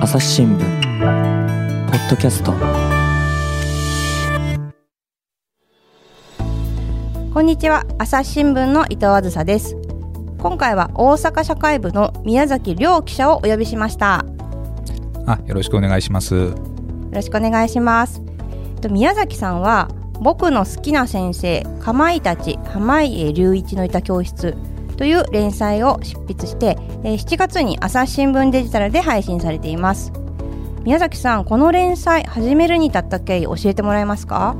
朝日新聞ポッドキャスト。こんにちは。朝日新聞の伊藤あずさです。今回は大阪社会部の宮崎亮記者をお呼びしました。あよろしくお願いします。よろしくお願いします。宮崎さんは僕の好きな先生かまいたち濱家隆一のいた教室という連載を執筆して、え7月に朝日新聞デジタルで配信されています。宮崎さんこの連載始めるに至った経緯教えてもらえますか？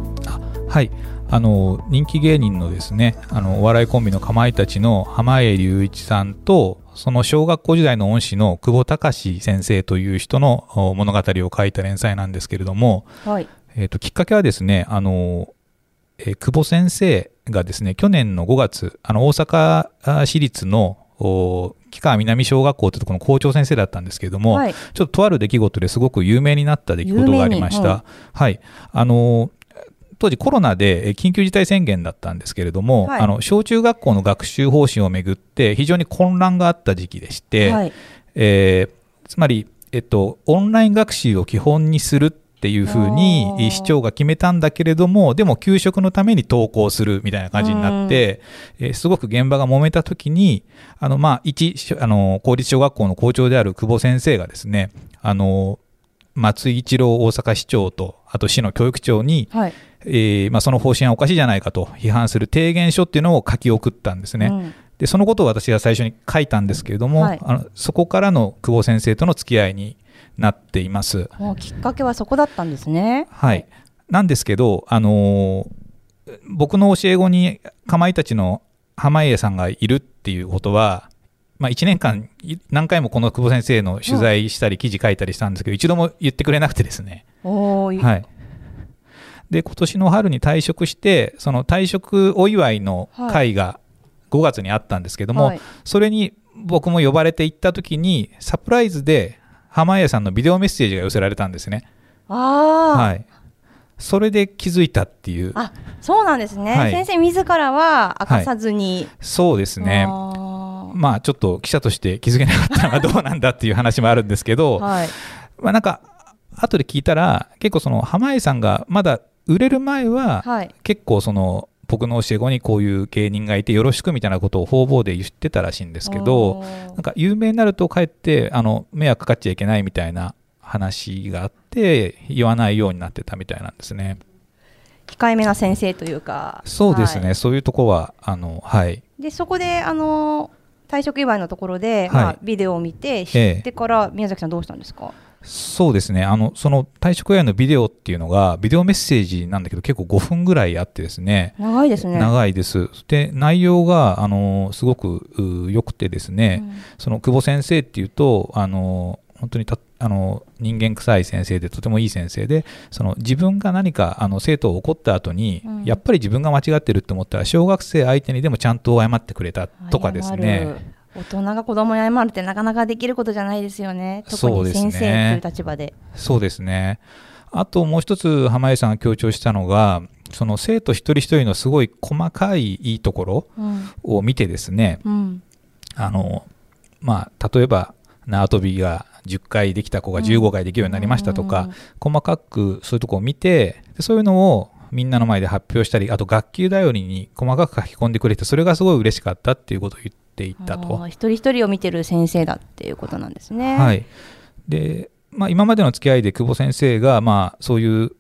はい。あの人気芸人のですねあのお笑いコンビのかまいたちの濱家隆一さんとその小学校時代の恩師の久保隆先生という人の物語を書いた連載なんですけれども、はい、えーと、きっかけはですねあの、えー、久保先生がですね去年の5月あの大阪市立の木川南小学校というところの校長先生だったんですけれども、はい、ちょっととある出来事ですごく有名になった出来事がありました。はい、はい、あの当時コロナで緊急事態宣言だったんですけれども、はい、あの小中学校の学習方針をめぐって非常に混乱があった時期でして、はい、えー、つまり、えっと、オンライン学習を基本にするっていうふうに市長が決めたんだけれどもでも給食のために登校するみたいな感じになって、えー、すごく現場が揉めた時にあの、まあ、一あの公立小学校の校長である久保先生がですねあの松井一郎大阪市長とあと市の教育長に、はい。えーまあ、その方針はおかしいじゃないかと批判する提言書っていうのを書き送ったんですね。うん。でそのことを私が最初に書いたんですけれども、はい、あのそこからの久保先生との付き合いになっています。きっかけはそこだったんですね。はい、なんですけど、あのー、僕の教え子にかまいたちの濱家さんがいるっていうことは、まあ、1年間何回もこの久保先生の取材したり記事書いたりしたんですけど、一度も言ってくれなくてですね。はい、で今年の春に退職してその退職お祝いの会が5月にあったんですけども、はい、それに僕も呼ばれて行った時にサプライズで濱家さんのビデオメッセージが寄せられたんですね。あはい、それで気づいたっていう。あそうなんですね、はい、先生自らは明かさずに、はい、そうですね。まあちょっと記者として気づけなかったのはどうなんだっていう話もあるんですけど、はい、まあなんか後で聞いたら結構その濱家さんがまだ売れる前は、結構その僕の教え子にこういう芸人がいてよろしくみたいなことを方々で言ってたらしいんですけどなんか有名になるとかえってあの迷惑かかっちゃいけないみたいな話があって言わないようになってたみたいなんですね。控えめな先生というかそうですね、はい、そういうとこはあのはい。でそこであの退職祝いのところで、はい、まあ、ビデオを見て知ってから宮崎さんどうしたんですか、ええそうですね。あのその退職祝いのビデオっていうのがビデオメッセージなんだけど結構5分ぐらいあってですね。長いですね。長いです。で内容があのすごく良くてですね、うん、その久保先生っていうとあの本当にたあの人間臭い先生でとてもいい先生でその自分が何かあの生徒を怒った後に、うん、やっぱり自分が間違ってるって思ったら小学生相手にでもちゃんと謝ってくれたとかですね大人が子供に謝るってなかなかできることじゃないですよね。特に先生という立場で。そうですね。あともう一つ濱家さんが強調したのがその生徒一人一人のすごい細かいいいところを見てですね、うん、あのまあ例えば縄跳びが10回できた子が15回できるようになりましたとか、細かくそういうとこを見てそういうのをみんなの前で発表したりあと学級頼りに細かく書き込んでくれてそれがすごい嬉しかったっていうことを言っていったと。一人一人を見てる先生だっていうことなんですね。はい。でまあ、今までの付き合いで久保先生が、まあ、そういう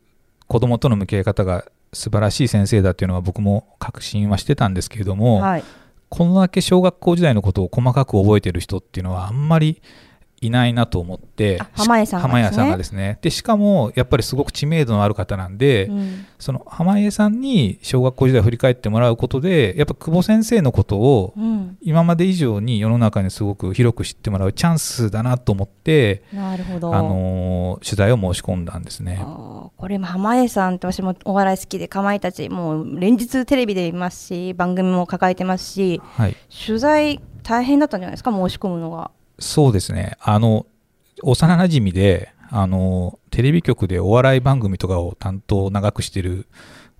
子どもとの向き合い方が素晴らしい先生だっていうのは僕も確信はしてたんですけれども、はい、こんだけ小学校時代のことを細かく覚えてる人っていうのはあんまりいないなと思って濱家さんが、ね、さんがですね。でしかもやっぱりすごく知名度のある方なんで、うん、その濱家さんに小学校時代を振り返ってもらうことでやっぱ久保先生のことを今まで以上に世の中にすごく広く知ってもらうチャンスだなと思ってなるほど。あの取材を申し込んだんですね。これ濱家さんって私もお笑い好きでかまいたちもう連日テレビで見ますし番組も抱えてますし、はい、取材大変だったんじゃないですか申し込むのが。そうですね。あの、幼馴染で、あの、テレビ局でお笑い番組とかを担当長くしてる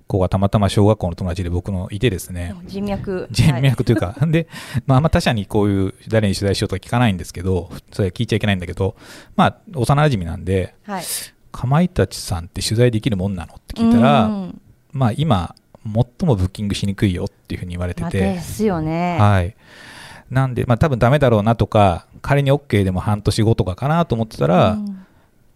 子がたまたま小学校の友達で僕のいてですね、人脈。人脈というか、で、まあ、あんま他社にこういう誰に取材しようとか聞かないんですけど、それは聞いちゃいけないんだけど、まあ、幼馴染なんで、はい。かまいたちさんって取材できるもんなのって聞いたら、うんまあ、今、最もブッキングしにくいよっていうふうに言われてまあて、ですよね。はい。なんで、まあ、多分ダメだろうなとか、仮に OK でも半年後とかかなと思ってたら、うん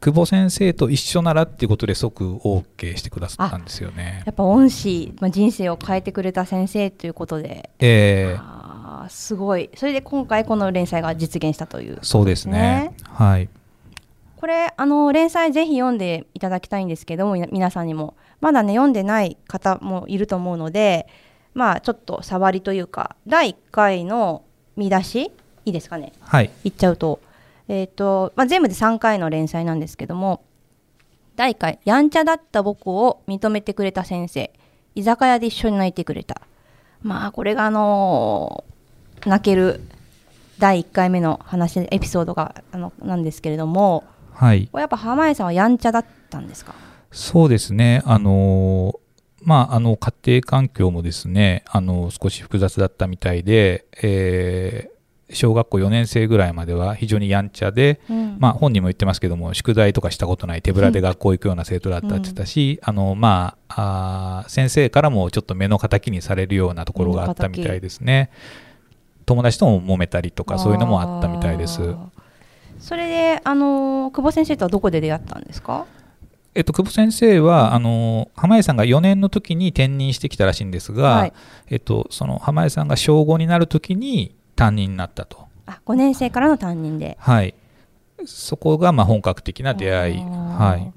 久保先生と一緒ならっていうことで即 OK してくださったんですよね。やっぱ恩師、まあ、人生を変えてくれた先生ということで、えーあーすごい。それで今回この連載が実現したという。そうですね。はい。これあの連載ぜひ読んでいただきたいんですけども皆さんにもまだね読んでない方もいると思うのでまあちょっと触りというか第1回の見出しいいですかね？はい。言っちゃうと,、えーとまあ、全部で3回の連載なんですけども第1回「やんちゃだった僕を認めてくれた先生居酒屋で一緒に泣いてくれた」まあこれがあのー泣ける第1回目の話エピソードがあのなんですけれどもはい。これやっぱ濱家さんはやんちゃだったんですか？そうですね。あのーまあ、あの、家庭環境もですね、あの、少し複雑だったみたいで、えー小学校4年生ぐらいまでは非常にやんちゃで、うん。まあ、本人も言ってますけども、宿題とかしたことない手ぶらで学校行くような生徒だったって言ってたし、あの、まあ、あー先生からもちょっと目の敵にされるようなところがあったみたいですね。友達とも揉めたりとか、そういうのもあったみたいです。それであのー久保先生とはどこで出会ったんですか？えっと、久保先生は、あの、濱家さんが4年の時に転任してきたらしいんですが、はい。えっと、その濱家さんが小5になる時に担任になったと。あ5年生からの担任ではい。そこが、まあ、本格的な出会い。はい。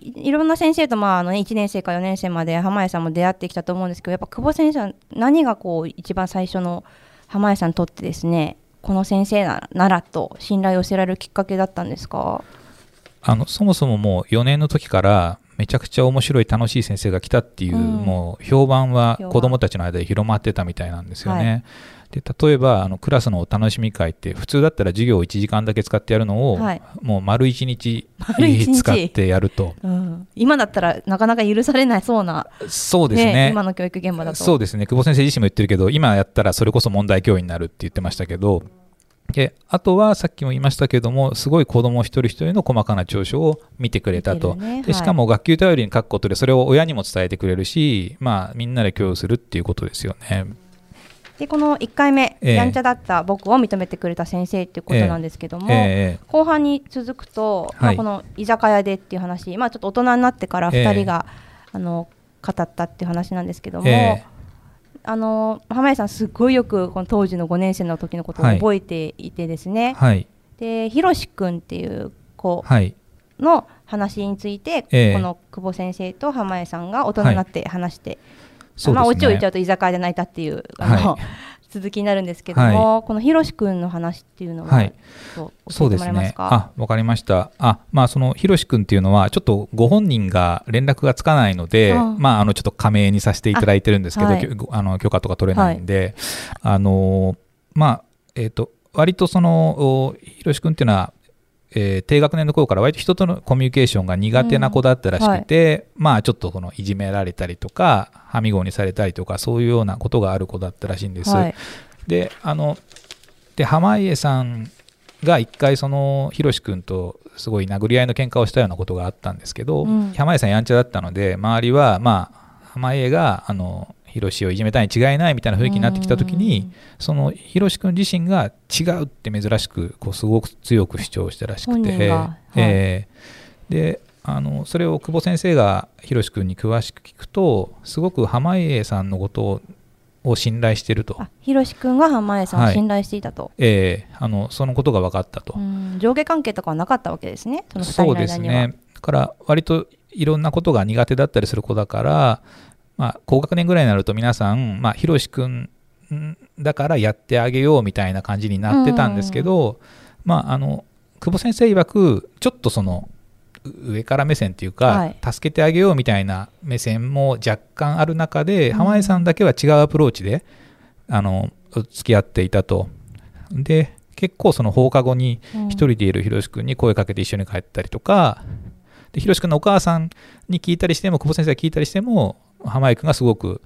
いいろんな先生と、まああのね、1年生から4年生まで濱家さんも出会ってきたと思うんですけどやっぱ久保先生は何がこう一番最初の濱家さんにとってですねこの先生ならならと信頼を寄せられるきっかけだったんですか？あの、そもそももう4年の時から、めちゃくちゃ面白い楽しい先生が来たっていう、うんもう評判は子供たちの間で広まってたみたいなんですよね。で例えばあのクラスのお楽しみ会って普通だったら授業を1時間だけ使ってやるのを、はい。もう丸1日使ってやると。うん、今だったらなかなか許されないそうな、そうですね。今の教育現場だと。そうですね。久保先生自身も言ってるけど今やったらそれこそ問題教員になるって言ってましたけどであとはさっきも言いましたけどもすごい子供一人一人の細かな長所を見てくれたと、ね。でしかも学級頼りに書くことでそれを親にも伝えてくれるし、まあ、みんなで共有するっていうことですよね。でこの1回目、ええ。やんちゃだった僕を認めてくれた先生っていうことなんですけども、ええ後半に続くと、まあ、はいこの居酒屋でっていう話、まあ、ちょっと大人になってから2人が、あの語ったっていう話なんですけども、ええ。あの濱家さんすごいよくこの当時の5年生の時のことをはい。覚えていてですね、はい。でひろし君っていう子はい。の話について、ええ。この久保先生と濱家さんが大人になって話して、ね。まあ、オチを言っちゃうと居酒屋で泣いたっていうあの、はい。続きになるんですけども、このひろし君の話っていうのは、はい。そうですね。あ、わかりました。あ、まあ、その、ひろしくんっていうのは、ちょっとご本人が連絡がつかないので、あまあ、あの、ちょっと加盟にさせていただいてるんですけど、あはい。あの許可とか取れないんで、あの、まあ、えっ、と、割とその、おひろしくんっていうのは、えー低学年の頃から割と人とのコミュニケーションが苦手な子だったらしくて、まあちょっとこのいじめられたりとかはみごにされたりとかそういうようなことがある子だったらしいんです。はい。であので濱家さんが一回そのひろし君とすごい殴り合いの喧嘩をしたようなことがあったんですけど、うん。濱家さんやんちゃだったので周りはまあ濱家があのひろしをいじめたに違いないみたいな雰囲気になってきた時にそのひろし君自身が違うって珍しくこうすごく強く主張したらしく本て、はい。えーであのそれを久保先生がひろし君に詳しく聞くとすごく濱家さんのことをを信頼してると。あひろし君が濱家さんをはい。信頼していたと、ええ。あのそのことが分かったと、うん。上下関係とかはなかったわけですね。その2人そうですね。だから割といろんなことが苦手だったりする子だから、まあ、高学年ぐらいになると皆さん、まあ、ひろし君だからやってあげようみたいな感じになってたんですけど、まあ、あの久保先生曰くちょっとそのう上から目線っていうか、はい。助けてあげようみたいな目線も若干ある中で、うん。濱家さんだけは違うアプローチであの付き合っていたと。で結構その放課後にうん。一人でいるひろし君に声かけて一緒に帰ったりとかでひろし君のお母さんに聞いたりしても久保先生が聞いたりしても浜井君がすごく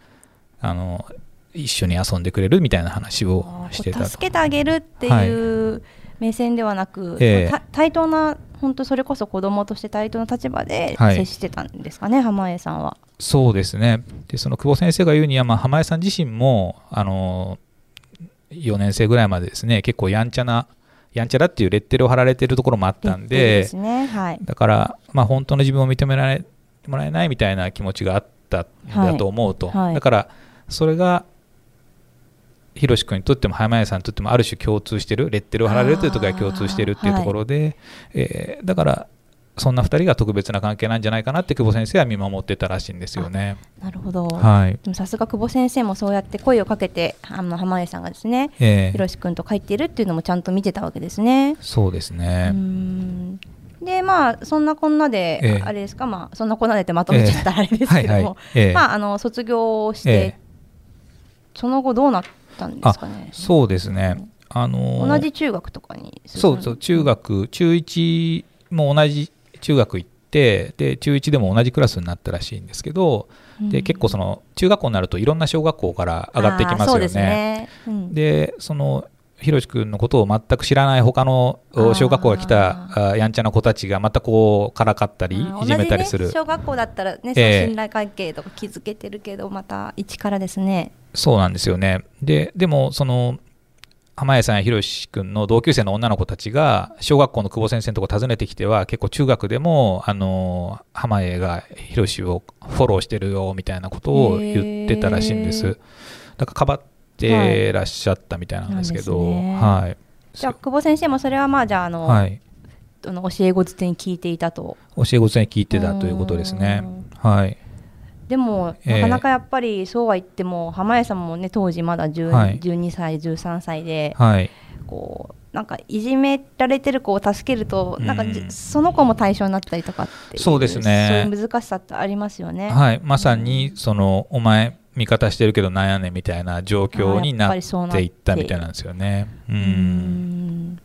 あの一緒に遊んでくれるみたいな話をしてた助けてあげるっていう目線ではなく、ええ。た対等な本当それこそ子供として対等な立場ではい。接してたんですかね、濱家さんは。そうですね。でその久保先生が言うには、まあ、浜江さん自身もあの4年生ぐらいまでですね結構やんちゃなやんちゃだっていうレッテルを貼られてるところもあったんいいでですねはい。だから、まあ、本当の自分を認められもらえないみたいな気持ちがあったんだと思うと、はい。はいだからそれがひろし君にとっても浜谷さんにとってもある種共通してるレッテルを貼られるというところが共通してるっていうところで、えーだからそんな2人が特別な関係なんじゃないかなって久保先生は見守ってたらしいんですよね。なるほど、はい。でもさすが久保先生もそうやって声をかけてあの濱家さんがですねえーひろし君と帰っているっていうのもちゃんと見てたわけですね。そうですうね。んでまあそんなこんなで、ええ。あれですかまあそんなこんなでってまとめちゃったらあれですけども、まああの卒業して、ええ。その後どうなったんですかね。そうですね。あのー同じ中学とかにそうそう中学中1も同じ中学行ってで中1でも同じクラスになったらしいんですけど、で結構その中学校になるといろんな小学校から上がってきますよあーそうですね。ね。うん。でそのひろし君のことを全く知らない他の小学校が来たあやんちゃな子たちがまたこうからかったりいじめたりする、ね、小学校だったらね、ええ。信頼関係とか築けてるけど、また一からですね。そうなんですよね。ででもその浜谷さんやひろし君の同級生の女の子たちが小学校の久保先生のとこ訪ねてきては結構中学でもあの浜谷がひろしをフォローしてるよみたいなことを言ってたらしいんです。だからかばってらっしゃったみたいなんですけど、はい。ねはい。じゃあ、久保先生もそれはまあ、じゃあ、あの、はい、あの教え子づてに聞いていたと。教え子に聞いてたということですね。うん。はい。でも、ええなかなかやっぱりそうは言っても、濱家さんもね、当時まだ10、はい。12歳、13歳で、はい。こう、なんかいじめられてる子を助けると、なんかその子も対象になったりとかっていそうですね。そういう難しさってありますよね。はい、まさにそのお前味方してるけどなんやねんみたいな状況になっていったみたいなんですよね。ううん。ん。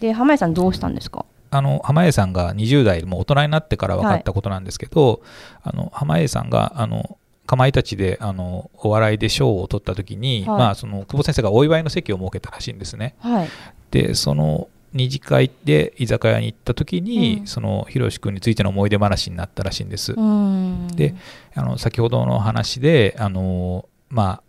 で濱家さんどうしたんですか？あの濱家さんが20代もう大人になってから分かったことなんですけど、あの濱家さんがあのかまいたちであのお笑いで賞を取った時に、はい。まあ、その久保先生がお祝いの席を設けたらしいんですね。はい。でその二次会で居酒屋に行った時に、うん。そのひろし君についての思い出話になったらしいんです。うん。であの先ほどの話であの、まあ、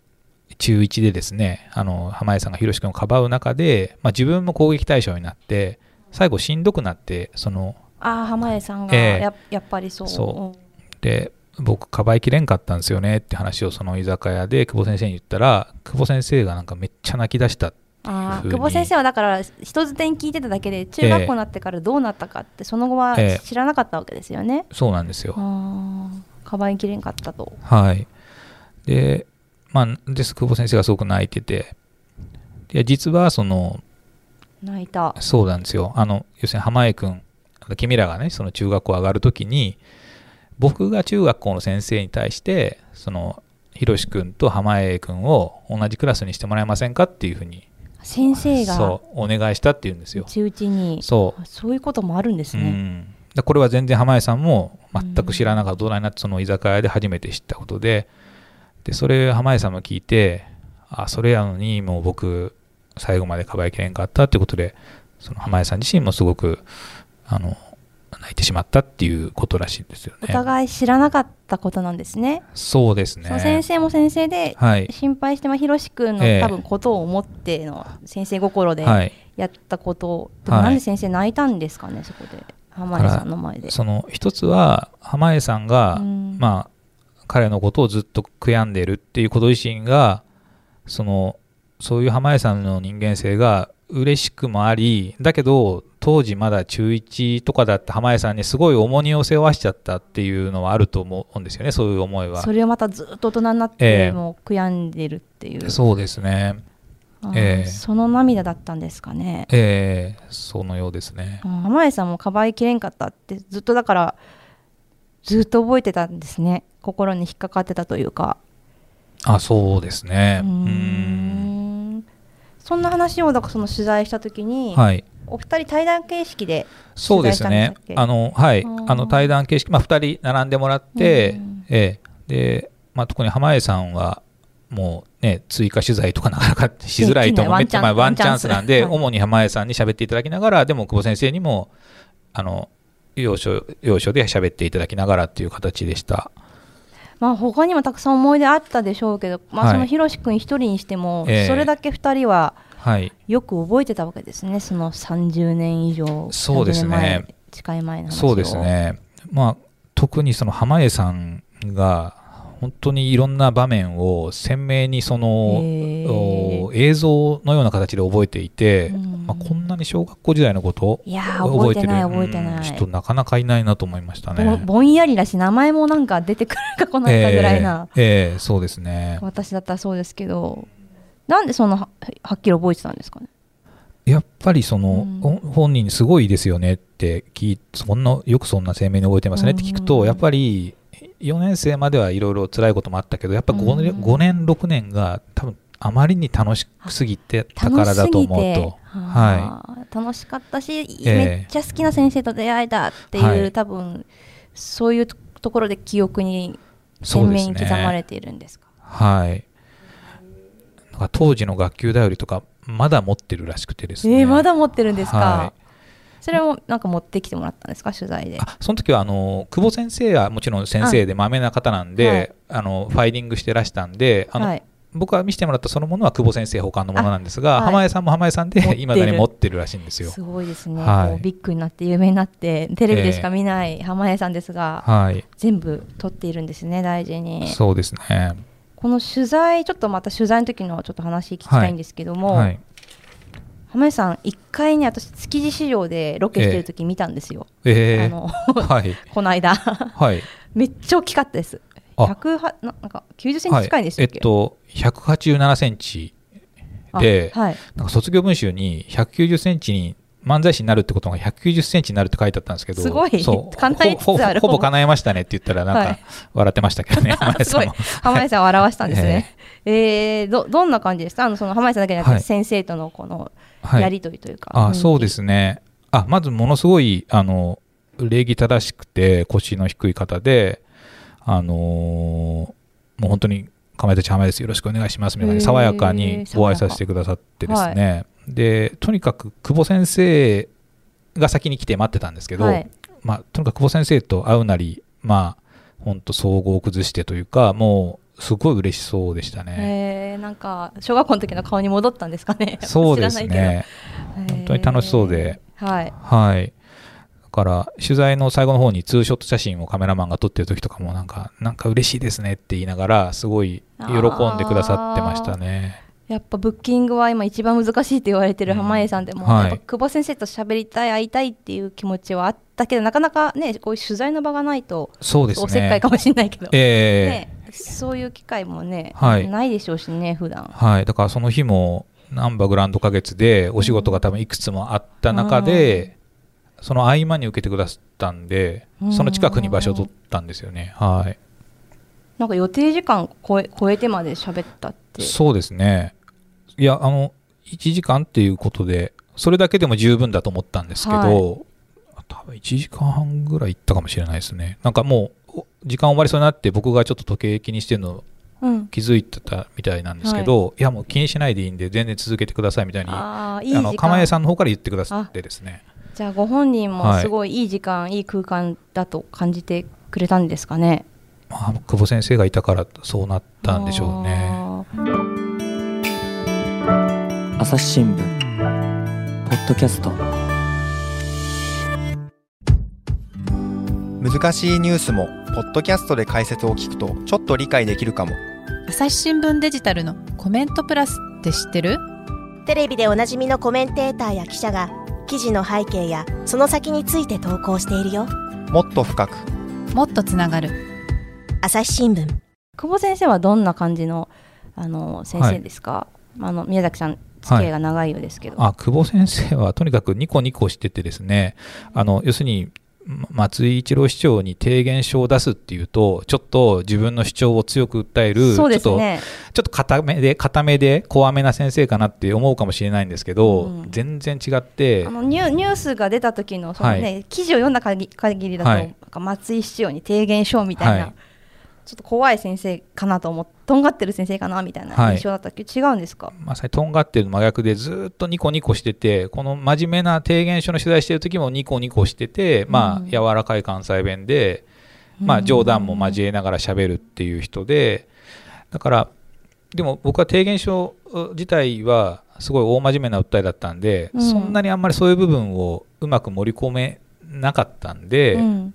中1でですねあの濱家さんがひろし君をかばう中で、まあ、自分も攻撃対象になって最後しんどくなってそのああ濱家さんがええ。や,、やっぱりそう。そで僕かばいきれんかったんですよねって話をその居酒屋で久保先生に言ったら久保先生がなんかめっちゃ泣き出したあふうにー久保先生はだから人づてに聞いてただけで中学校になってからどうなったかってその後はええ知らなかったわけですよね。そうなんですよ。ああかばいきれんかったと。はい。で、まあ、です、久保先生がすごく泣いてて、で実は、その、泣いた。そうなんですよ。あの、要するに濱家君、君らがね、その中学校上がるときに、僕が中学校の先生に対して、その、ひろし君と濱家君を同じクラスにしてもらえませんかっていうふうに、先生がそう、お願いしたっていうんですよ。内々にそう。あそういうこともあるんですね。うん、だこれは全然濱家さんも全く知らなかった大人になってその居酒屋で初めて知ったことででそれ濱家さんも聞いてあそれやのにもう僕最後までかばいきれんかったってことでその濱家さん自身もすごくあの泣いてしまったっていうことらしいんですよおね。互い知らなかったことなんですね。そうですね。先生も先生ではい、心配してまあひろし君のええ多分ことを思っての先生心ではい、やったこと、ではいもなんで先生泣いたんですかねそこで濱家さんの前で。その一つは濱家さんが、うんまあ彼のことをずっと悔やんでいるっていうこと自身がそのそういう濱家さんの人間性が嬉しくもありだけど当時まだ中1とかだった濱家さんにすごい重荷を背負わしちゃったっていうのはあると思うんですよねそういう思いは。それをまたずっと大人になっえてえもう悔やんでるっていう、そうですね。ええ。その涙だったんですかね。ええそのようですね。濱家さんもかばいきれんかったってずっとだからずっと覚えてたんですね。心に引っかかってたというか。あそうですね。うんそんな話をだからその取材した時に、はい。お二人対談形式でそうですね。あのはい。あの対談形式まあ2人並んでもらってうんええ。でまあ、特に濱家さんはもうね追加取材とかなかなかしづらいと思う。めっちゃまあワンチャンス。なんで、はい 主に濱家さんに喋っていただきながらでも久保先生にもあの要所要所で喋っていただきながらっていう形でした。まあ他にもたくさん思い出あったでしょうけど、まあ、はい。そのひろし君一人にしても、ええ。それだけ二人ははい、よく覚えてたわけですね。その30年以上そうですね。30年前近い前のそうですね、まあ、特にその濱家さんが本当にいろんな場面を鮮明にその、映像のような形で覚えていて、うん。まあ、こんなに小学校時代のこといやー覚えてないる覚えてない。うん人なかなかいないなと思いましたぼね。ぼんやりだし名前もなんか出てくるか来ないかぐらいな、ええええそうですね。私だったらそうですけど。なんでそんなははっきり覚えてたんですかね？やっぱりその、うん。ほ本人にすごいですよねって聞いそんなよくそんな鮮明に覚えてますねって聞くと、うん。やっぱり4年生まではいろいろ辛いこともあったけどやっぱ 5, 年うん5年6年が多分あまりに楽しすぎてたからだと思うと。ははあ楽しかったし、ええ。めっちゃ好きな先生と出会えたっていう、はい。多分そういうところで記憶に鮮明に刻まれねているんですか？はい。なんか当時の学級だよりとかまだ持ってるらしくてですね。えーまだ持ってるんですか、はいそれをなんか持ってきてもらったんですか？取材で。あその時はあの久保先生はもちろん先生でまめな方なんで、はい。あのファイリングしてらしたんであの、はい。僕が見せてもらったそのものは久保先生保管のものなんですが、あはい。濱家さんも濱家さんでいまだに持ってるらしいんですよ。すごいですね、はい。ビッグになって有名になってテレビでしか見ない濱家さんですが、はい、全部撮っているんですね大事に。そうですね。この取材ちょっとまた取材の時のちょっと話聞きたいんですけども、はい、濱家さん1回ね私築地市場でロケしてる時見たんですよ、えー、あの はい、この間。はい、めっちゃ大きかったです。あ。100はななんか90センチ近いんでしたっけ、えっと、187センチで、あはい、なんか卒業文集に190センチに漫才師になるってことが190センチになるって書いてあったんですけど、すごい。そう。叶えつつある。ほぼ叶えましたねって言ったら、なんはい。か笑ってましたけどね、濱家すごい。さんも。濱家さんを表したんですね、えーどどんな感じですかあのその濱家さんだけじゃなくて、はい。先生とのこのはい。やり取りというか、あそうですすね。あまずものすごいあの礼儀正しくて腰の低い方で、あのーもう本当にかまいたち浜です。よろしくお願いします。みたいな爽やかにご挨拶してくださってですね、でとにかく久保先生が先に来て待ってたんですけど、はい。まあ、とにかく久保先生と会うなりまあ本当総合を崩してというかもうすごい嬉しそうでしたね。えー、なんか小学校の時の顔に戻ったんですかね。そうですね。本当に楽しそうで、えーはい。はい。だから、取材の最後の方にツーショット写真をカメラマンが撮ってる時とかも、なんか、なんか嬉しいですねって言いながら、すごい喜んでくださってましたね。やっぱブッキングは今一番難しいって言われてる濱家さんでも、うんはい久保先生と喋りたい会いたいっていう気持ちはあったけどなかなかねこういう取材の場がないとそうですね。おせっかいかもしれないけど、ええ。ね、そういう機会もね、はい。ないでしょうしね普段。はい。だからその日も、ナンバーグランド花月でお仕事が多分いくつもあった中で、その合間に受けてくださったんで、その近くに場所を取ったんですよね。はい。なんか予定時間超え超えてまで喋ったってそうですね。いや、あの、1時間っていうことで、それだけでも十分だと思ったんですけど、はい多分1時間半ぐらい行ったかもしれないですね。なんかもう、お時間終わりそうになって、僕がちょっと時計気にしてるのうん気づいてたみたいなんですけど、い、や、もう気にしないでいいんで、全然続けてくださいみたいに、あああいい時の、釜間江さんの方から言ってくださってですね。じゃあご本人もはい。すごいいい時間、い、い空間だと感じてくれたんですかね？まあ、久保先生がいたからそうなったんでしょうね。朝日新聞。ポッドキャスト。難しいニュースもポッドキャストで解説を聞くとちょっと理解できるかも。朝日新聞デジタルのコメントプラスって知ってる？テレビでおなじみのコメンテーターや記者が記事の背景やその先について投稿しているよ。もっと深く。もっとつながる。朝日新聞。久保先生はどんな感じのあの先生ですか、あの宮崎さん付き合いが長いようですけど、あ久保先生はとにかくニコニコしててですね。あの要するにま松井一郎市長に提言書を出すっていうとちょっと自分の主張を強く訴えるちょっとちょっと固めで固めで怖めな先生かなって思うかもしれないんですけど、うん。全然違ってあのニュニュースが出た時のその、ねはい。記事を読んだ限り限りだと、はい。松井市長に提言書みたいな、はいちょっと怖い先生かなと思ってとんがってる先生かなみたいな印象だったけ？ど、違うんですか？まさにとんがってる真逆でずっとニコニコしててこの真面目な提言書の取材してる時もニコニコしてて、まあうん柔らかい関西弁で、まあ、冗談も交えながら喋るっていう人でだからでも僕は提言書自体はすごい大真面目な訴えだったんで、うん。そんなにあんまりそういう部分をうまく盛り込めなかったんで、うん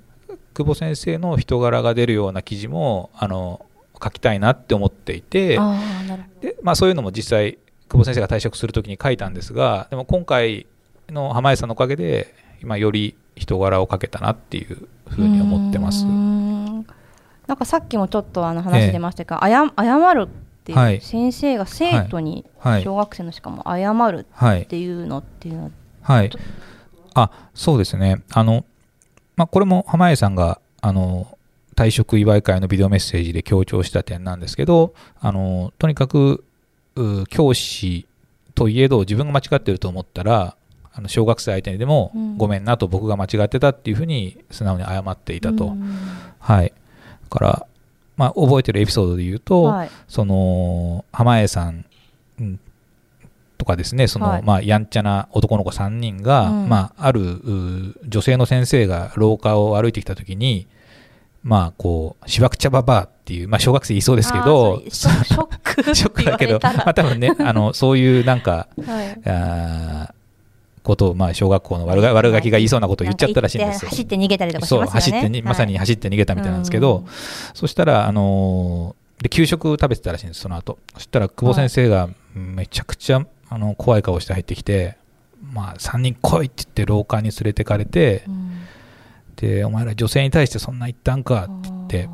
久保先生の人柄が出るような記事もあの書きたいなって思っていてで、まあ、そういうのも実際久保先生が退職するときに書いたんですがでも今回の浜江さんのおかげで今より人柄をかけたなっていうふどうに思ってます。ん。なんかさっきもちょっとあの話出ましたけど、あや謝るっていう、はい。先生が生徒に、はい。小学生のしかも謝るはいっていうのっていうのははい。あ、そうですね。あの、まあ、これも濱家さんが、あの、退職祝い会のビデオメッセージで強調した点なんですけど、あの、とにかく、う教師といえど自分が間違ってると思ったら、あの小学生相手にでも、うんごめんなと僕が間違ってたっていうふうに素直に謝っていたと。うんはい。だから、まあ、覚えてるエピソードで言うと、はいその濱家さんとかですねその、はい。まあ、やんちゃな男の子3人が、うん。まあ、あるう女性の先生が廊下を歩いてきた時にまあこうしわくちゃばばあっていう、まあ、小学生言いそうですけどショック ショックだけど、まあ、多分ねあのそういうなんかはい。あーことを、まあ、小学校の悪が悪ガキが言いそうなことを言っちゃったらしいんですよ。走って逃げたりとかしますよね。走ってにまさに走って逃げたみたいなんですけど、うん。そしたら、あのーで給食食べてたらしいんですその後。そしたら久保先生がめちゃくちゃあの怖い顔して入ってきて「まあ、3人来い」って言って廊下に連れてかれてうん。で「お前ら女性に対してそんな言ったんか」って言って。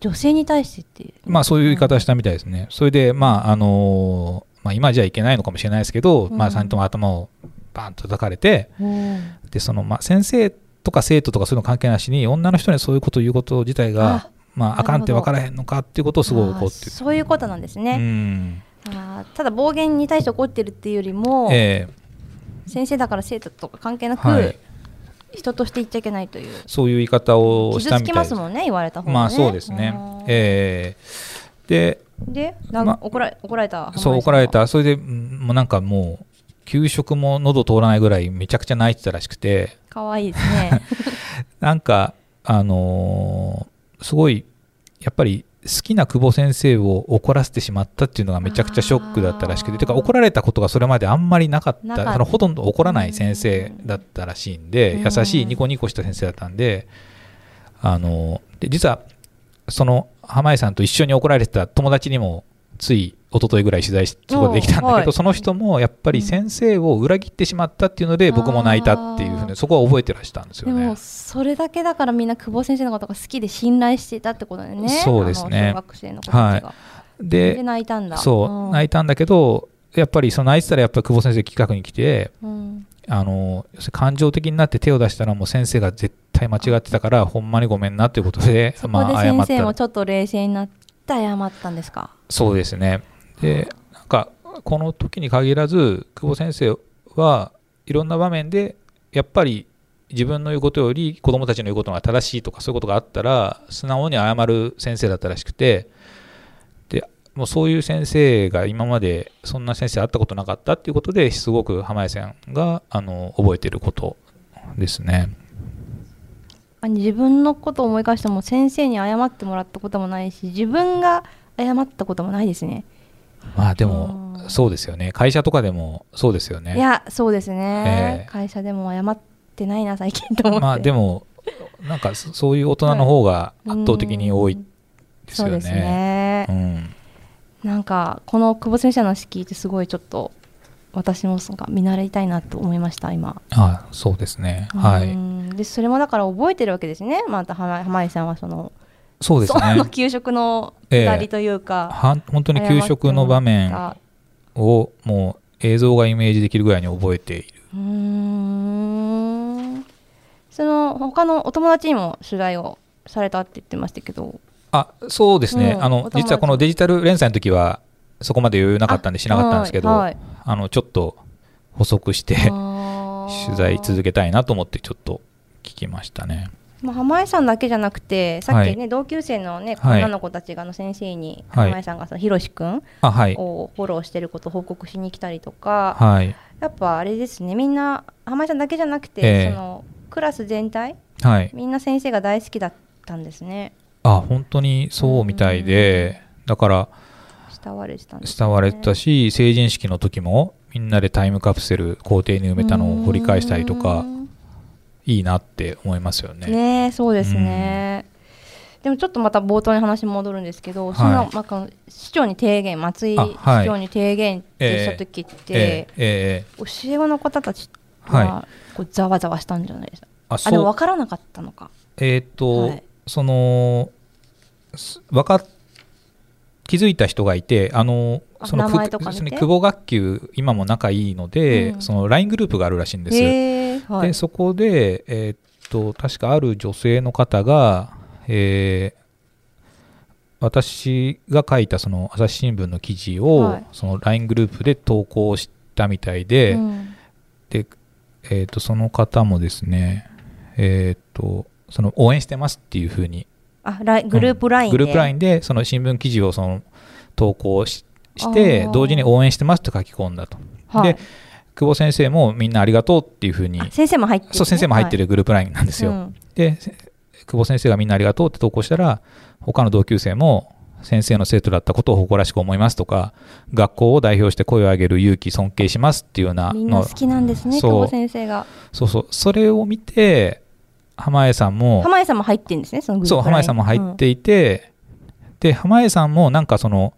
女性に対してってまあそういう言い方したみたいですね。それでまああのーまあ、今じゃいけないのかもしれないですけど、まあ、うん3人とも頭をバーンと叩かれてうん。でそのまあ先生とか生徒とかそういうの関係なしに女の人にそういうことを言うこと自体があまあ、あかんって分からへんのかっていうことをすごい怒ってそういうことなんですうね、んただ暴言に対して怒ってるっていうよりも、え先生だから生徒とか関係なく、はい。人として言っちゃいけないという。そういう言い方をし傷つきたみたいです。ますもんね言われた方がね。まあそうですね。ええ。ででなんまか怒ら怒られたそう怒られた。それでうんもうなんかもう給食も喉通らないぐらいめちゃくちゃ泣いてたらしくて。かわいいですね。なんかあのーすごいやっぱり好きな久保先生を怒らせてしまったっていうのがめちゃくちゃショックだったらしくててか怒られたことがそれまであんまりなかった。なかった。そのほとんど怒らない先生だったらしいんでうん。優しいニコニコした先生だったんであので実はその濱家さんと一緒に怒られてた友達にもつい一昨日ぐらい取材しそこでできたんだけど、はい。その人もやっぱり先生を裏切ってしまったっていうので僕も泣いたっていうふうにそこは覚えてらしたんですよね。でも。それだけだからみんな久保先生のことが好きで信頼していたってことだよね。そうですね。学生の子たちが、でで泣いたんだ。そう、泣いた、たんだけど、やっぱりその泣いてたら、やっぱり久保先生、企画に来て、うん。あの感情的になって手を出したら、もう先生が絶対間違ってたから、ほんまにごめんなということで、そこで先生もちょっと冷静になって謝ったんですか？そうですね。で、なんか、この時に限らず、久保先生はいろんな場面で、やっぱり自分の言うことより子供たちの言うことが正しいとか、そういうことがあったら、素直に謝る先生だったらしくて、でもうそういう先生が今までそんな先生会ったことなかったっていうことですごく浜谷さんがあの覚えてることですね。自分のことを思い返しても先生に謝ってもらったこともないし自分が謝ったこともないですねまあでもうん。そうですよね。会社とかでもそうですよね。いやそうですね、ええ。会社でも謝ってないな最近と思って。まあでもなんかそそういう大人の方が圧倒的に多いですよね。そうですね。う、ん。なんかこの久保先生の話聞いてすごいちょっと私もなんか見習いたいなと思いました今。あそうですね。はい。うん。でそれもだから覚えてるわけですね。また浜浜井さんはそのそうですそのね。給食のええ二人というか、は本当に給食の場面をもう映像がイメージできるぐらいに覚えている。うーん。その他のお友達にも取材をされたって言ってましたけど。あそうですね、あのうんお友達実はこのデジタル連載の時はそこまで余裕なかったんでしなかったんですけど、あはい。はいのちょっと補足してあー。取材続けたいなと思ってちょっと聞きましたね。まあ、浜江さんだけじゃなくてさっきね、はい。同級生のねはい。女の子たちがあの先生にはい。浜江さんがそのひろしくんをフォローしてることを報告しに来たりとか、はい。やっぱあれですねみんな浜江さんだけじゃなくて、ええ。そのクラス全体はい。みんな先生が大好きだったんですね。あ本当にそうみたいでだから慕われてたんです、ね、慕われてたし成人式の時もみんなでタイムカプセル校庭に埋めたのを掘り返したりとかうんいいなって思いますよね。ねえそうですね、でもちょっとまた冒頭に話戻るんですけど、い。そのまあ市長に提言松井市長に提言ってした時って、ええええ教え子の方たちははこうざわざわしたんじゃないですか、ああでも分からなかったのか。えーっと、はい。そのすわかっ気づいた人がいてあのあその名前とか見て。久保学級今も仲いいので、うん。その LINE グループがあるらしいんです。はい。でそこで、えーっと確かある女性の方が、えー私が書いたその朝日新聞の記事を、はい。その LINE グループで投稿したみたいで、うん。でえー、とその方もですね、えー、とその応援してますっていうふうにあライングループラインで、グループラインでその新聞記事をその投稿しして同時に応援してますって書き込んだと、はい。で久保先生もみんなありがとうっていうふうにあ先生も入ってるね、そう先生も入ってるグループラインなんですよ、うんでせ久保先生がみんなありがとうって投稿したら他の同級生も先生の生徒だったことを誇らしく思いますとか学校を代表して声を上げる勇気尊敬しますっていうようなみんなの好きなんですねそう。久保先生が。そうそう。それを見て濱家さんも浜江さんも入ってるんですねそのグルーそうプライン。濱家さんも入っていて、で濱家さんもなんかその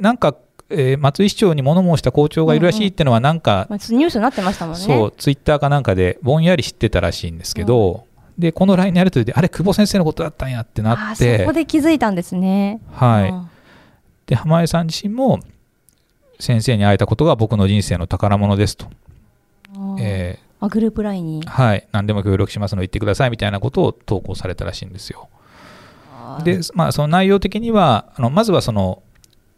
なんか、えー松井市長に物申した校長がいるらしいっていうのはなんか、まあ、ニュースになってましたもんね。そうツイッターかなんかでぼんやり知ってたらしいんですけど、でこの LINE のやり取りであれ久保先生のことだったんやってなあーってそこで気づいたんですね。はい。うん。で濱家さん自身も先生に会えたことが僕の人生の宝物ですと、あーえあグループラインに。ーはい。何でも協力しますので言ってくださいみたいなことを投稿されたらしいんですよ。あー。で、まあ、その内容的にはあのまずはその、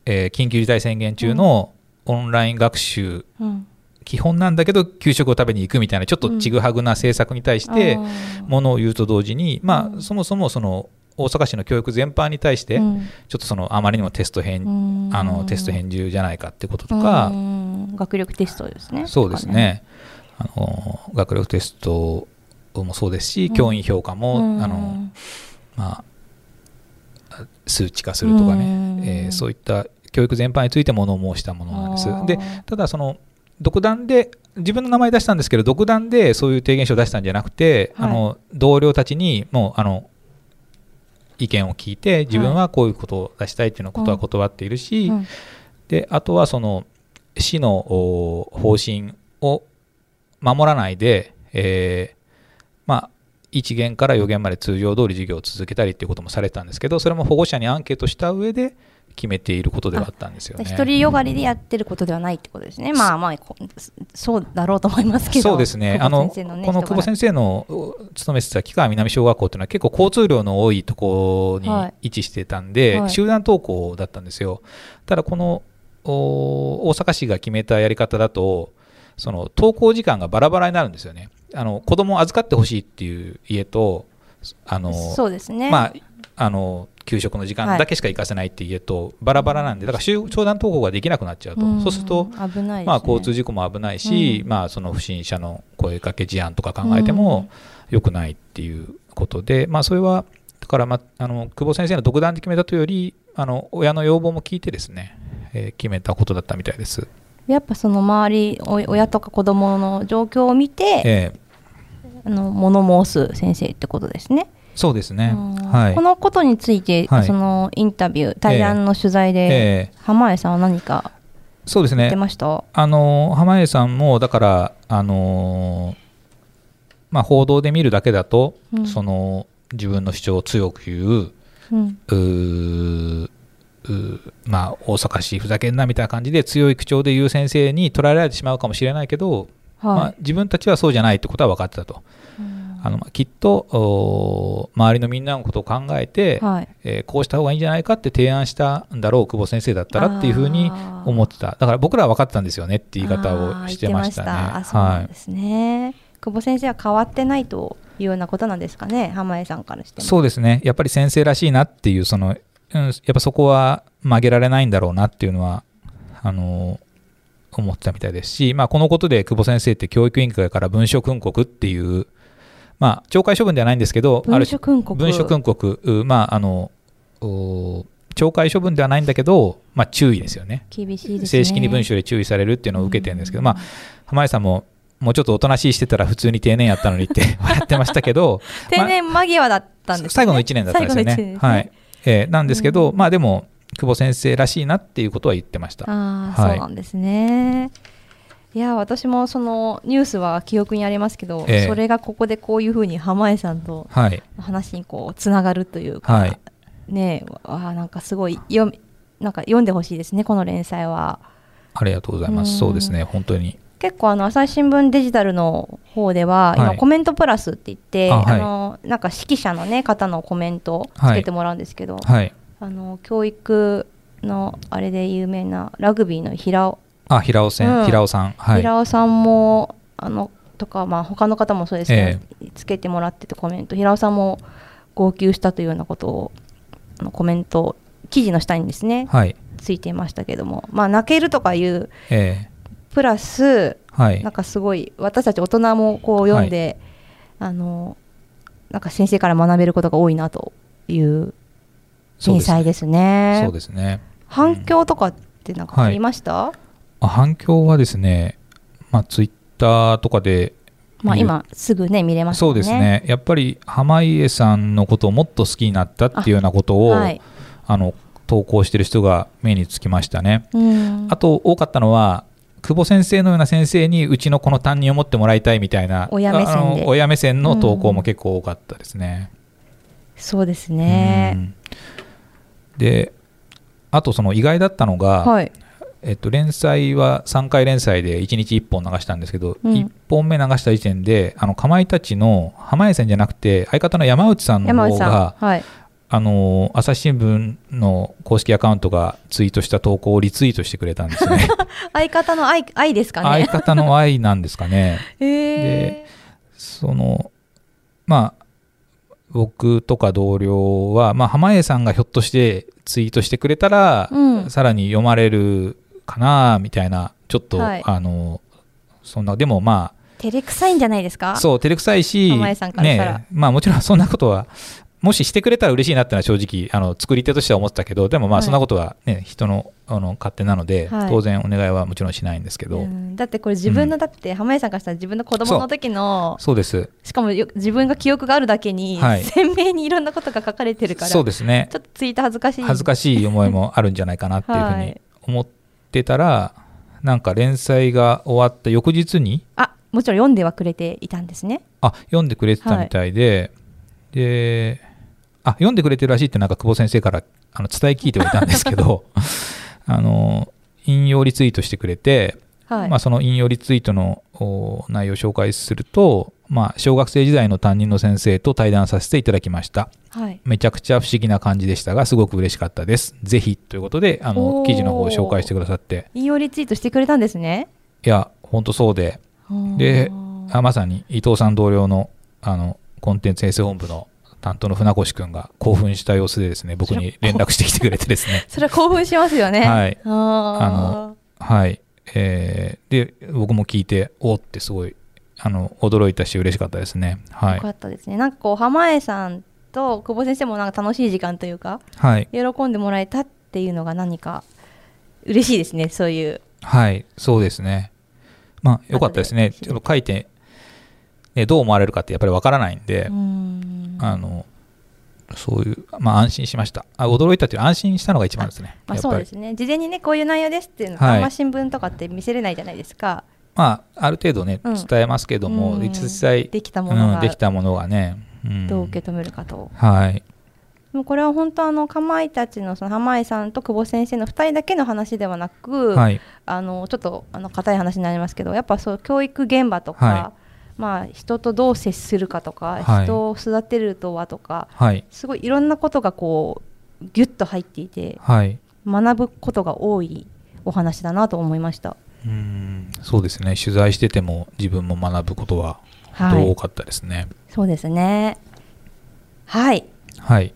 えー緊急事態宣言中のオンライン学習、うん。基本なんだけど給食を食べに行くみたいなちょっとちぐはぐな政策に対してものを言うと同時に、まあ、うん。そもそもその大阪市の教育全般に対してうん。ちょっとそのあまりにもテスト返、うん。あのテスト返事じゃないかってこととか、うん。学力テストですね。そうですね。あの学力テストもそうですし、教員評価も、うん。あのまあ、数値化するとかね、うん。えーそういった教育全般について物申したものなんです。でただその独断で自分の名前出したんですけど独断でそういう提言書を出したんじゃなくて、はい。あの同僚たちにもうあの意見を聞いて自分はこういうことを出したいっていうのことは断っているし、うんであとはその市のお方針を守らないで、えーまあ、1限から4限まで通常通り授業を続けたりっていうこともされてたんですけどそれも保護者にアンケートした上で決めていることではあったんですよね。一人よがりでやってることではないってことですね。まあまあ、こそうだろうと思いますけど。そうですね、あのこの久保先生のお勤めてた木川南小学校っていうのは結構交通量の多いところにはい位置してたんで、はい集団登校だったんですよ。ただこのお大阪市が決めたやり方だとその登校時間がバラバラになるんですよね。あの子供を預かってほしいっていう家とあのそうですね。まああの給食の時間だけしか行かせないっていう家とバラバラなんでだから集集団登校ができなくなっちゃうと、ん。そうすると危ないですね。まあ、交通事故も危ないし、うん。まあ、その不審者の声かけ事案とか考えても良くないっていうことで、まあ、それはだから、まあ、あの久保先生の独断で決めたというよりあの親の要望も聞いてですね、えー決めたことだったみたいです。やっぱその周りお親とか子供の状況を見て、えーあの物申す先生ってことですね。そうですね、うん。はい。このことについて、はい。そのインタビュー対談の取材で、えー浜江さんは何かそうですね。言ってました、あの濱家さんもだから、あのまあ、報道で見るだけだと、うん。その自分の主張を強く言ううん。うまあ、大阪市ふざけんなみたいな感じで強い口調で言う先生に捉えられてしまうかもしれないけど、まあはい、自分たちはそうじゃないってことは分かってたと。あのまあきっとお周りのみんなのことを考えて、はい。えーこうした方がいいんじゃないかって提案したんだろう久保先生だったらっていうふうに思ってた。だから僕らは分かってたんですよねって言い方をしてましたね。た。あそうですね、久保先生は変わってないというようなことなんですかね浜江さんからしても。そうですね。やっぱり先生らしいなっていう、その、うん、やっぱそこは曲げられないんだろうなっていうのは、あの、思ってたみたいですし、まあ、このことで久保先生って教育委員会から文書訓告っていう、まあ、懲戒処分ではないんですけど、あ文る書訓告文書訓告、うまあ、あの、お懲戒処分ではないんだけど、まあ、注意ですよね。厳しいですね正式に文書で注意されるっていうのを受けてるんですけど、まあ、浜井さんも、もうちょっとおとなしいしてたら普通に定年やったのにって 笑ってましたけど、定年間際だったんですね最後の1年だったんですよね。最後の一年ですはい。えーなんですけど、まあでも、久保先生らしいなっていうことは言ってました。ああ、はいそうなんですね。いや私もそのニュースは記憶にありますけど、ええそれがここでこういうふうに浜江さんとはい。話にこうつながるというか、はいねえあーなんかすごい読みなんか読んでほしいですねこの連載はありがとうございまうんす。そうですね、本当に。結構あの朝日新聞デジタルの方では今はいコメントプラスって言って、あ,、のなんか指揮者のね方のコメントをつけてもらうんですけど、はい。あの教育のあれで有名なラグビーの平尾あ、平尾せん、うん平尾さん。はい。平尾さんもあのとか、まあ、他の方もそうですね、つけてもらっててコメント平尾さんも号泣したというようなことをあのコメント記事の下にですねはい。ついていましたけども、まあ、泣けるとかいうえプラスーはいなん。かすごい私たち大人もこう読んで、あのなんか先生から学べることが多いなというそうですね。そうですね。反響とかってなんかありました、あ反響はですね、まあ、ツイッターとかで、まあ、今すぐね見れますね。うんですね、やっぱり濱家さんのことをもっと好きになったっていうようなことを、はいあの投稿してる人が目につきましたね。うんあと多かったのは、久保先生のような先生にうちのこの担任を持ってもらいたいみたいな、親目線親目線の投稿も結構多かったですね。そうですね。うんで、あとその意外だったのが、はい。えっと、連載は3回連載で1日1本流したんですけど、うん1本目流した時点で、あのかまいたちの濱家さんじゃなくて、相方の山内さんの。方が、はい。あの朝日新聞の公式アカウントがツイートした投稿をリツイートしてくれたんですね。相方の愛愛ですか相ね。方の愛なんですかね。へえ。そのまあ僕とか同僚は、まあ、濱家さんがひょっとしてツイートしてくれたら、うん。さらに読まれるかなみたいなちょっと、はい。あのそんなでもま照れくさいんじゃないですか？あそう照れくさいし濱家さんからしたら。ねまあもちろんそんなことはもししてくれたら嬉しいなってのは正直あの作り手としては思ってたけどでもまはい。あそんなことはね、人のあの勝手なので、はい。当然お願いはもちろんしないんですけど、うん。だってこれ自分の、だって濱家さんからしたら自分の子供の時のそう。です。しかもよ自分が記憶があるだけに、はい。鮮明にいろんなことが書かれてるからそうですね。ちょっとツイート恥ずかしい。恥ずかしい思いもあるんじゃないかなっていうふうに はい。思ってたら、なんか連載が終わった翌日にあもちろん読んではくれていたんですね。あ読んでくれてたみたいで、であ読んでくれてるらしいってなんか久保先生からあの伝え聞いてはいたんですけど あの引用リツイートしてくれて、はい、まあ、その引用リツイートのお内容を紹介すると、まあ、小学生時代の担任の先生と対談させていただきました。はい、めちゃくちゃ不思議な感じでしたがすごく嬉しかったです。ぜひということであの記事の方を紹介してくださって。引用リツイートしてくれたんですね。いや本当そうで。であまさに伊藤さん同僚のあのコンテンツ編成本部の担当の船越くんが興奮した様子でですね僕に連絡してきてくれてですね。それは興奮しますよね。はい。ああのはい、えーで僕も聞いておってすごいあの驚いたし嬉しかったですね。はい。よかったですね。なんかこう濱江さんと久保先生もなんか楽しい時間というかはい。喜んでもらえたっていうのが何か嬉しいですねそういう。はい。そうですね。まあよかったですね。ちょっと書いて、ね、どう思われるかってやっぱりわからないんで、うん。あのそういう、まあ、安心しました。あ驚いたっていう安心したのが一番ですね。まあ、そうですね。事前にねこういう内容ですっていうのはい。あんま新聞とかって見せれないじゃないですか、まあある程度ねうん。伝えますけども、うん。実際できたものがうん、できたものがね、うん。どう受け止めるかと、はい。でもこれは本当あのかまいたちのその濱江さんと久保先生の2人だけの話ではなく、はい。あのちょっとあの硬い話になりますけどやっぱそう教育現場とか、はまあ、人とどう接するかとか、はい。人を育てるとはとかはい。すごいいろんなことがこうギュッと入っていてはい。学ぶことが多いお話だなと思いました。うん。そうですね。取材してても自分も学ぶことははい。と多かったですね。そうですね。はい。はい。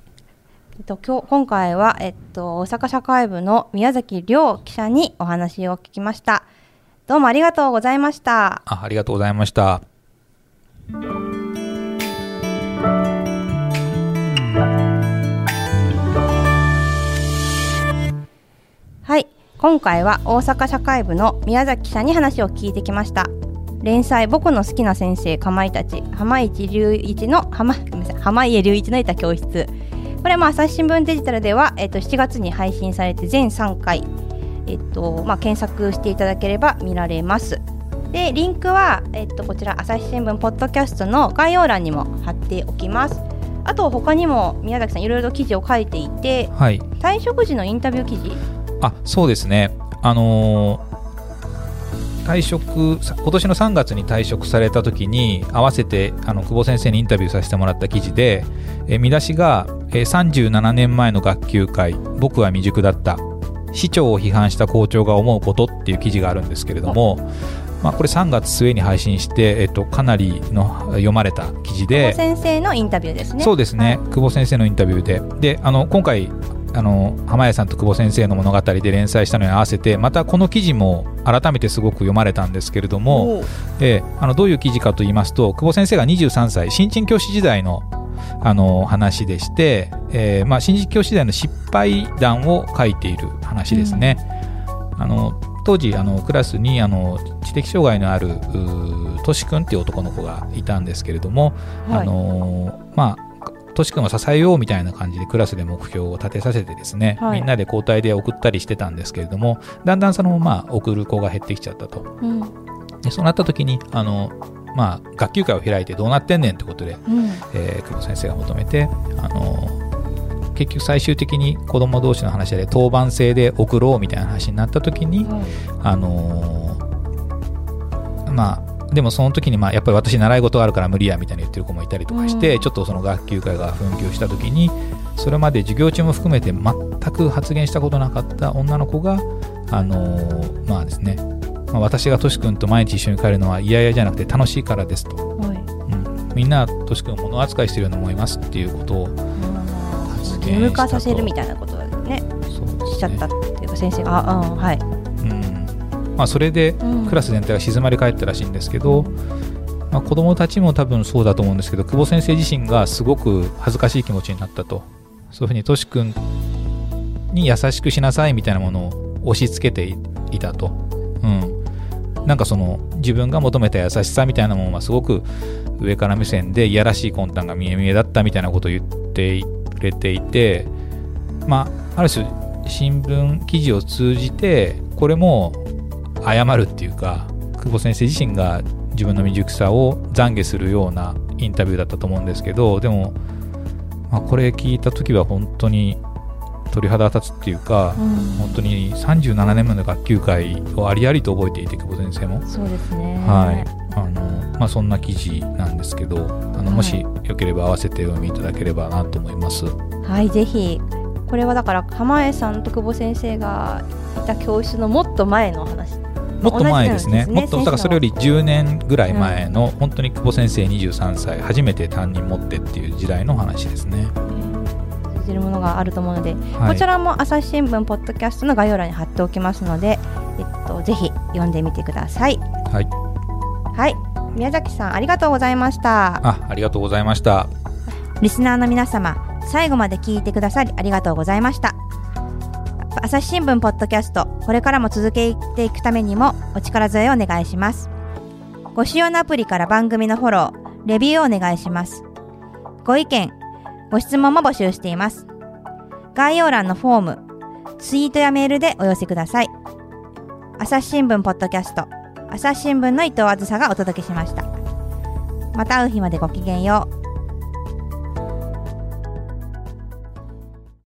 えっと、今日今回は、えっと、大阪社会部の宮崎亮記者にお話を聞きました。どうもありがとうございました。あありがとうございました。はい。今回は大阪社会部の宮崎記者に話を聞いてきました。連載僕の好きな先生かまいたち浜市隆一の浜ごめんなさい浜家隆一のいた教室。これも朝日新聞デジタルでは、えっと、7月に配信されて全3回、えっとまあ、検索していただければ見られます。でリンクは、えっと、こちら朝日新聞ポッドキャストの概要欄にも貼っておきますあと他にも宮崎さんいろいろと記事を書いていてはい。退職時のインタビュー記事？あそうですね。あのー退職さ今年の3月に退職された時に合わせてあの久保先生にインタビューさせてもらった記事で、えー見出しが、えー37年前の学級会僕は未熟だった市長を批判した校長が思うことっていう記事があるんですけれども、まあ、これ3月末に配信して、えっと、かなりの読まれた記事で。先生のインタビューですね。そうですね、久保先生のインタビューで。であの今回あの浜谷さんと久保先生の物語で連載したのに合わせてまたこの記事も改めてすごく読まれたんですけれども、えーあのどういう記事かと言いますと久保先生が23歳新陳教師時代のあの話でして、えーまあ、新陳教師時代の失敗談を書いている話ですね。あの当時あのクラスにあの知的障害のあるとし君っていう男の子がいたんですけれども、はい。あのーまあとし君を支えようみたいな感じでクラスで目標を立てさせてですね、はい。みんなで交代で送ったりしてたんですけれどもだんだんそのまあ送る子が減ってきちゃったと。うん。でそうなった時にあのまあ学級会を開いてどうなってんねんってことで、うん。えー久保先生が求めてあの結局最終的に子供同士の話で当番制で送ろうみたいな話になった時に、はい。あのーまあでもその時にまあやっぱり私習い事があるから無理やみたいに言ってる子もいたりとかして、うん。ちょっとその学級会が紛糾した時にそれまで授業中も含めて全く発言したことなかった女の子があのーまあですね、まあ、私がとし君と毎日一緒に帰るのは嫌々じゃなくて楽しいからですと、はい。うん、みんなとし君を物扱いしてるように思いますっていうことを発義言務化させるみたいなことをね。ね。しちゃったっていうか先生が。あうんはい。うん。まあ、それでうん。クラス全体が静まり返ったらしいんですけど、まあ、子供たちも多分そうだと思うんですけど久保先生自身がすごく恥ずかしい気持ちになったと。そういうふうにとし君に優しくしなさいみたいなものを押し付けていいたと、うん、なんかその自分が求めた優しさみたいなものはすごく上から目線でいやらしい魂胆が見え見えだったみたいなことを言ってくれていてまあある種新聞記事を通じてこれも謝るっていうか久保先生自身が自分の未熟さを懺悔するようなインタビューだったと思うんですけどでも、まあ、これ聞いた時は本当に鳥肌立つっていうか、本当に37年目の学級会をありありと覚えていて久保先生も、そうですね。はいあのまあ、そんな記事なんですけどあのもしよければ合わせてお読みいただければなと思います。はいぜひ。これはだから浜江さんと久保先生がいた教室のもっと前の話。もっと前ですね。ね。もっと、だからそれより10年ぐらい前の、本当に久保先生23歳、初めて担任持ってっていう時代の話ですね。通じるものがあると思うので、はい、こちらも朝日新聞ポッドキャストの概要欄に貼っておきますので、えっと、ぜひ読んでみてください。はい。はい。宮崎さんありがとうございました。あ、ありがとうございました。リスナーの皆様最後まで聞いてくださりありがとうございました。朝日新聞ポッドキャストこれからも続けていくためにもお力添えをお願いします。ご使用のアプリから番組のフォローレビューをお願いします。ご意見ご質問も募集しています。概要欄のフォームツイートやメールでお寄せください。朝日新聞ポッドキャスト朝日新聞の伊藤あずさがお届けしました。また会う日までごきげんよう。